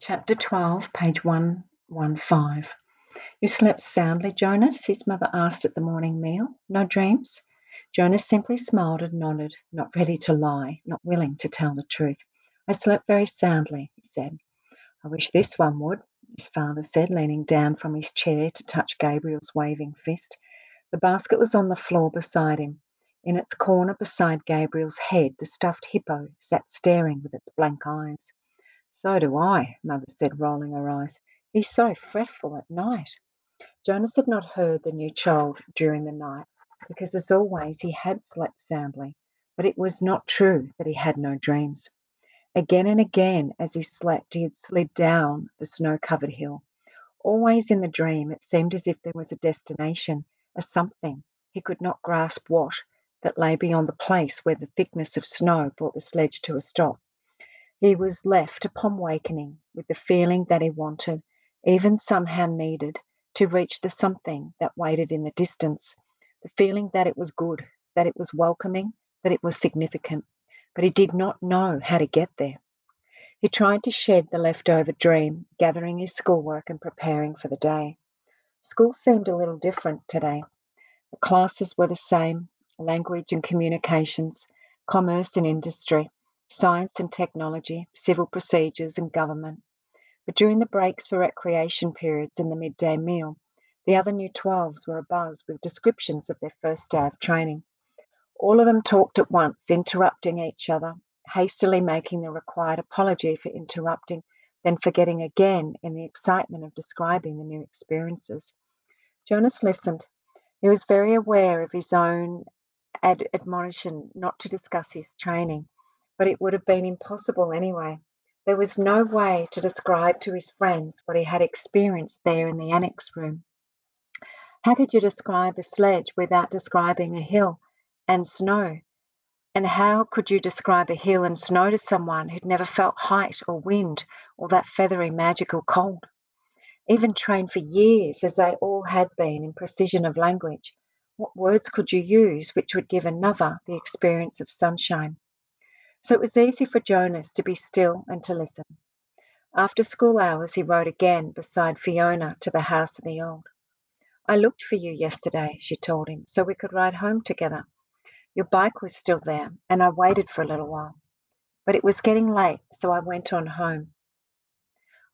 Chapter 12, page 115. You slept soundly, Jonas? his mother asked at the morning meal. No dreams? Jonas simply smiled and nodded, not ready to lie, not willing to tell the truth. I slept very soundly, he said. I wish this one would, his father said, leaning down from his chair to touch Gabriel's waving fist. The basket was on the floor beside him. In its corner beside Gabriel's head, the stuffed hippo sat staring with its blank eyes. So do I, Mother said, rolling her eyes. He's so fretful at night. Jonas had not heard the new child during the night, because as always he had slept soundly, but it was not true that he had no dreams. Again and again, as he slept, he had slid down the snow covered hill. Always in the dream, it seemed as if there was a destination, a something, he could not grasp what, that lay beyond the place where the thickness of snow brought the sledge to a stop. He was left upon wakening with the feeling that he wanted, even somehow needed, to reach the something that waited in the distance, the feeling that it was good, that it was welcoming, that it was significant, but he did not know how to get there. He tried to shed the leftover dream, gathering his schoolwork and preparing for the day. School seemed a little different today. The classes were the same language and communications, commerce and industry, science and technology, civil procedures and government. But during the breaks for recreation periods and the midday meal, the other new 12s were abuzz with descriptions of their first day of training. All of them talked at once, interrupting each other, hastily making the required apology for interrupting, then forgetting again in the excitement of describing the new experiences. Jonas listened. He was very aware of his own ad- admonition not to discuss his training but it would have been impossible anyway. There was no way to describe to his friends what he had experienced there in the annex room. How could you describe a sledge without describing a hill and snow? And how could you describe a hill and snow to someone who'd never felt height or wind or that feathery magical cold? Even trained for years, as they all had been, in precision of language, what words could you use which would give another the experience of sunshine? So it was easy for Jonas to be still and to listen. After school hours, he rode again beside Fiona to the house of the old. I looked for you yesterday, she told him, so we could ride home together. Your bike was still there, and I waited for a little while. But it was getting late, so I went on home.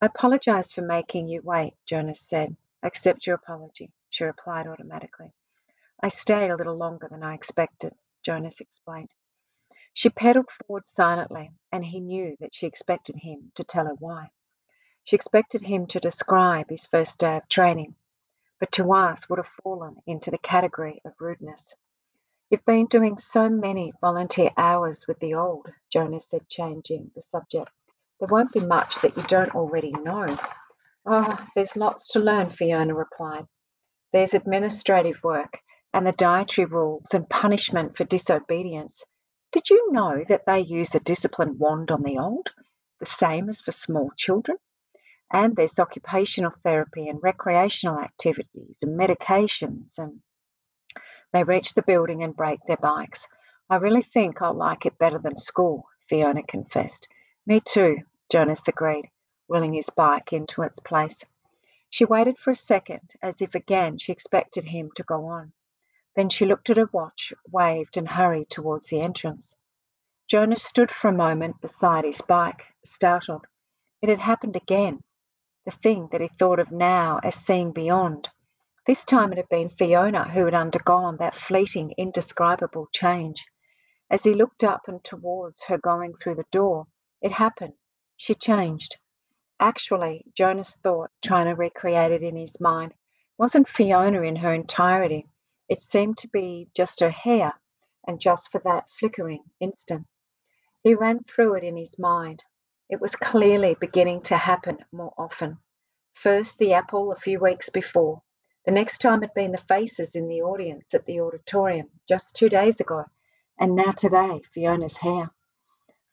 I apologize for making you wait, Jonas said. Accept your apology, she replied automatically. I stayed a little longer than I expected, Jonas explained. She pedalled forward silently, and he knew that she expected him to tell her why. She expected him to describe his first day of training, but to ask would have fallen into the category of rudeness. You've been doing so many volunteer hours with the old, Jonas said, changing the subject. There won't be much that you don't already know. Oh, there's lots to learn, Fiona replied. There's administrative work and the dietary rules and punishment for disobedience. Did you know that they use a discipline wand on the old, the same as for small children? And there's occupational therapy and recreational activities and medications. And they reach the building and break their bikes. I really think I'll like it better than school, Fiona confessed. Me too, Jonas agreed, wheeling his bike into its place. She waited for a second, as if again she expected him to go on. Then she looked at her watch, waved, and hurried towards the entrance. Jonas stood for a moment beside his bike, startled. It had happened again. The thing that he thought of now as seeing beyond. This time it had been Fiona who had undergone that fleeting, indescribable change. As he looked up and towards her going through the door, it happened. She changed. Actually, Jonas thought, trying to recreate it in his mind, wasn't Fiona in her entirety. It seemed to be just her hair, and just for that flickering instant. He ran through it in his mind. It was clearly beginning to happen more often. First, the apple a few weeks before. The next time had been the faces in the audience at the auditorium just two days ago, and now today, Fiona's hair.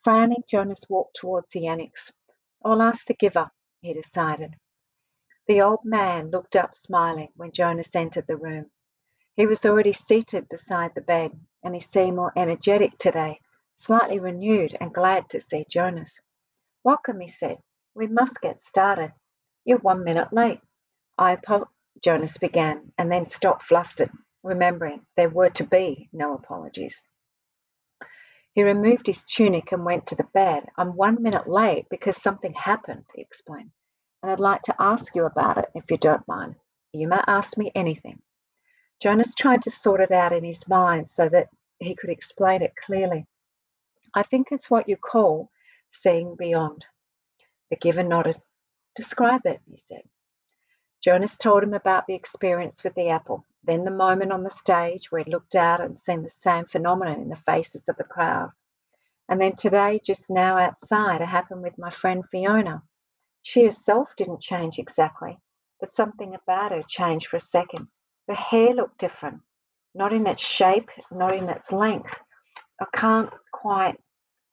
Frowning, Jonas walked towards the annex. I'll ask the giver, he decided. The old man looked up smiling when Jonas entered the room. He was already seated beside the bed, and he seemed more energetic today, slightly renewed and glad to see Jonas. Welcome, he said. We must get started. You're one minute late. I apologize, Jonas began, and then stopped flustered, remembering there were to be no apologies. He removed his tunic and went to the bed. I'm one minute late because something happened, he explained, and I'd like to ask you about it if you don't mind. You may ask me anything. Jonas tried to sort it out in his mind so that he could explain it clearly. I think it's what you call seeing beyond. The giver nodded. Describe it, he said. Jonas told him about the experience with the apple, then the moment on the stage where he'd looked out and seen the same phenomenon in the faces of the crowd. And then today, just now outside, it happened with my friend Fiona. She herself didn't change exactly, but something about her changed for a second. Her hair looked different, not in its shape, not in its length. I can't quite.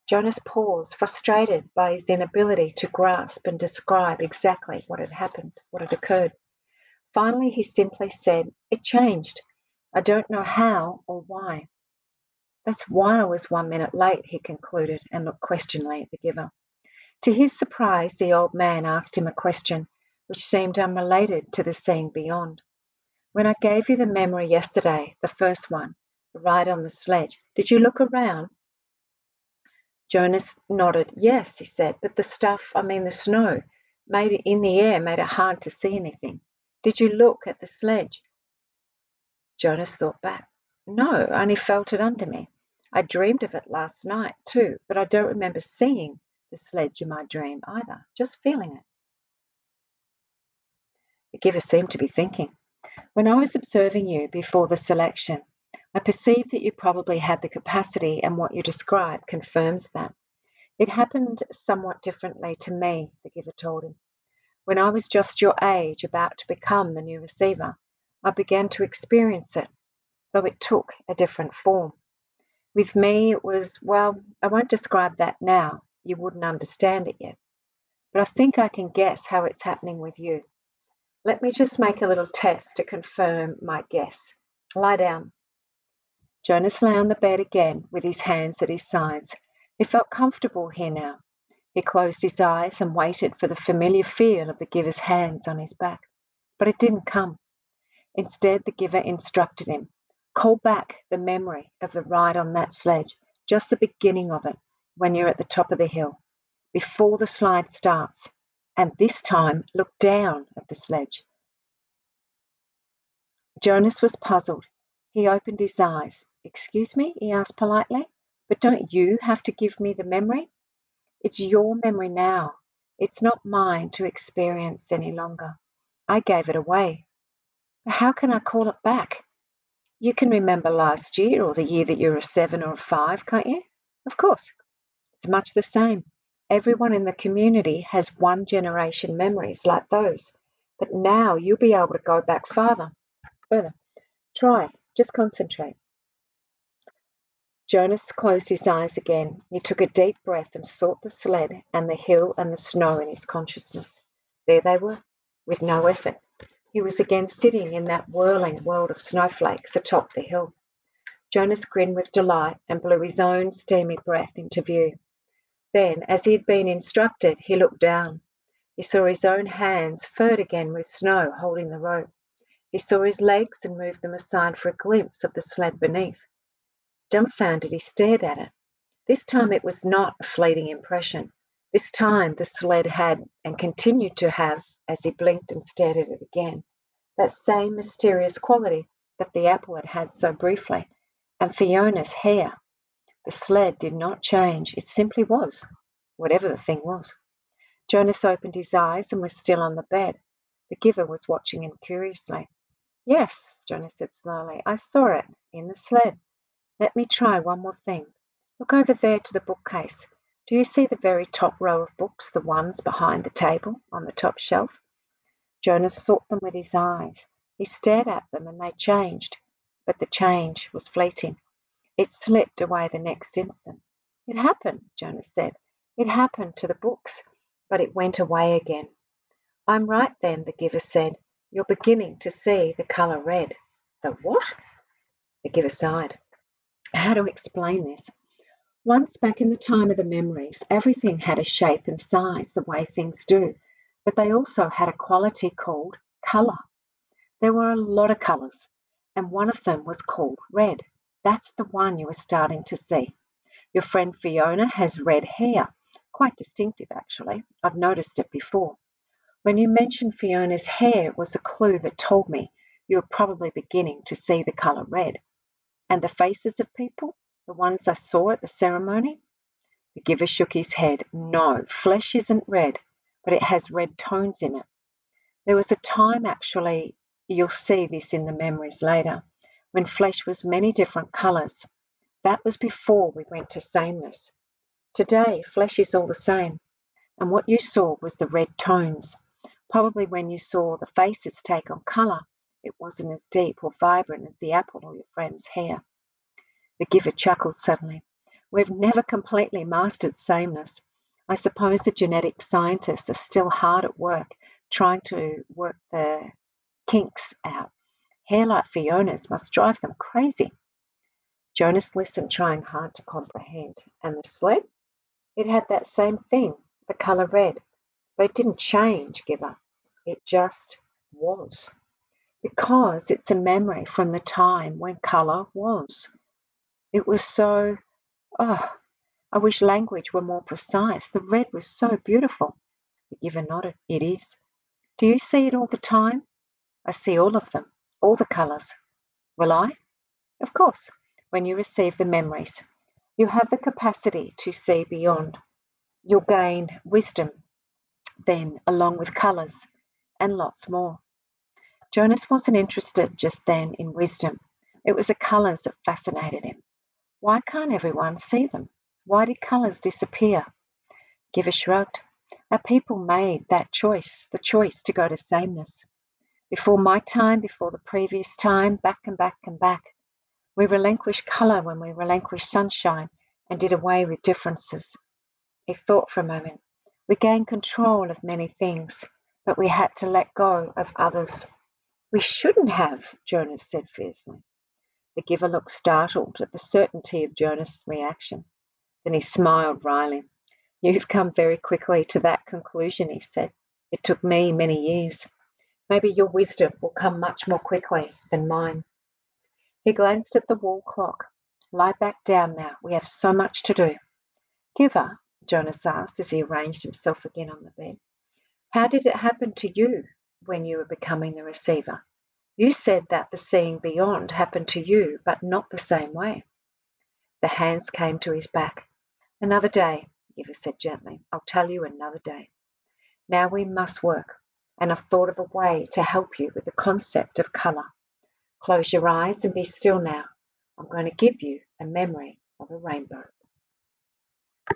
Jonas paused, frustrated by his inability to grasp and describe exactly what had happened, what had occurred. Finally, he simply said, It changed. I don't know how or why. That's why I was one minute late, he concluded and looked questioningly at the giver. To his surprise, the old man asked him a question which seemed unrelated to the seeing beyond. When I gave you the memory yesterday, the first one, the ride on the sledge, did you look around? Jonas nodded. Yes, he said, but the stuff, I mean the snow, made it in the air, made it hard to see anything. Did you look at the sledge? Jonas thought back. No, I only felt it under me. I dreamed of it last night too, but I don't remember seeing the sledge in my dream either, just feeling it. The giver seemed to be thinking. When I was observing you before the selection, I perceived that you probably had the capacity, and what you describe confirms that. It happened somewhat differently to me, the giver told him. When I was just your age, about to become the new receiver, I began to experience it, though it took a different form. With me, it was, well, I won't describe that now, you wouldn't understand it yet. But I think I can guess how it's happening with you. Let me just make a little test to confirm my guess. Lie down. Jonas lay on the bed again with his hands at his sides. He felt comfortable here now. He closed his eyes and waited for the familiar feel of the giver's hands on his back. But it didn't come. Instead, the giver instructed him call back the memory of the ride on that sledge, just the beginning of it, when you're at the top of the hill, before the slide starts. And this time, look down at the sledge. Jonas was puzzled. He opened his eyes. Excuse me? he asked politely. But don't you have to give me the memory? It's your memory now. It's not mine to experience any longer. I gave it away. But how can I call it back? You can remember last year or the year that you were a seven or a five, can't you? Of course. It's much the same. Everyone in the community has one generation memories like those. But now you'll be able to go back farther. Further. Try. Just concentrate. Jonas closed his eyes again. He took a deep breath and sought the sled and the hill and the snow in his consciousness. There they were, with no effort. He was again sitting in that whirling world of snowflakes atop the hill. Jonas grinned with delight and blew his own steamy breath into view. Then, as he had been instructed, he looked down. He saw his own hands, furred again with snow, holding the rope. He saw his legs and moved them aside for a glimpse of the sled beneath. Dumbfounded, he stared at it. This time it was not a fleeting impression. This time the sled had and continued to have, as he blinked and stared at it again, that same mysterious quality that the apple had had so briefly, and Fiona's hair. The sled did not change, it simply was, whatever the thing was. Jonas opened his eyes and was still on the bed. The giver was watching him curiously. Yes, Jonas said slowly, I saw it in the sled. Let me try one more thing. Look over there to the bookcase. Do you see the very top row of books, the ones behind the table on the top shelf? Jonas sought them with his eyes. He stared at them and they changed, but the change was fleeting. It slipped away the next instant. It happened, Jonas said. It happened to the books, but it went away again. I'm right then, the giver said. You're beginning to see the colour red. The what? The giver sighed. How to explain this? Once back in the time of the memories, everything had a shape and size the way things do, but they also had a quality called colour. There were a lot of colours, and one of them was called red. That's the one you were starting to see. Your friend Fiona has red hair, quite distinctive actually. I've noticed it before. When you mentioned Fiona's hair, was a clue that told me you were probably beginning to see the colour red. And the faces of people, the ones I saw at the ceremony? The giver shook his head. No, flesh isn't red, but it has red tones in it. There was a time, actually, you'll see this in the memories later, when flesh was many different colours. That was before we went to sameness. Today, flesh is all the same, and what you saw was the red tones. Probably when you saw the faces take on colour, it wasn't as deep or vibrant as the apple or your friend's hair. The giver chuckled suddenly. We've never completely mastered sameness. I suppose the genetic scientists are still hard at work trying to work the kinks out. Hair like Fiona's must drive them crazy. Jonas listened, trying hard to comprehend. And the sled? It had that same thing, the colour red. But it didn't change, Giver. It just was. Because it's a memory from the time when colour was. It was so, oh, I wish language were more precise. The red was so beautiful. The giver nodded. It is. Do you see it all the time? I see all of them, all the colours. Will I? Of course when you receive the memories. You have the capacity to see beyond. You'll gain wisdom then, along with colours and lots more. Jonas wasn't interested just then in wisdom. It was the colours that fascinated him. Why can't everyone see them? Why did colours disappear? Giver shrugged. Our people made that choice, the choice to go to sameness. Before my time, before the previous time, back and back and back, we relinquished colour when we relinquished sunshine and did away with differences. He thought for a moment. We gained control of many things, but we had to let go of others. We shouldn't have, Jonas said fiercely. The giver looked startled at the certainty of Jonas' reaction. Then he smiled wryly. You've come very quickly to that conclusion, he said. It took me many years. Maybe your wisdom will come much more quickly than mine. He glanced at the wall clock. Lie back down now. We have so much to do. Giver, Jonas asked as he arranged himself again on the bed, how did it happen to you when you were becoming the receiver? You said that the seeing beyond happened to you, but not the same way. The hands came to his back. Another day, Giver said gently. I'll tell you another day. Now we must work, and I've thought of a way to help you with the concept of colour. Close your eyes and be still now. I'm going to give you a memory of a rainbow.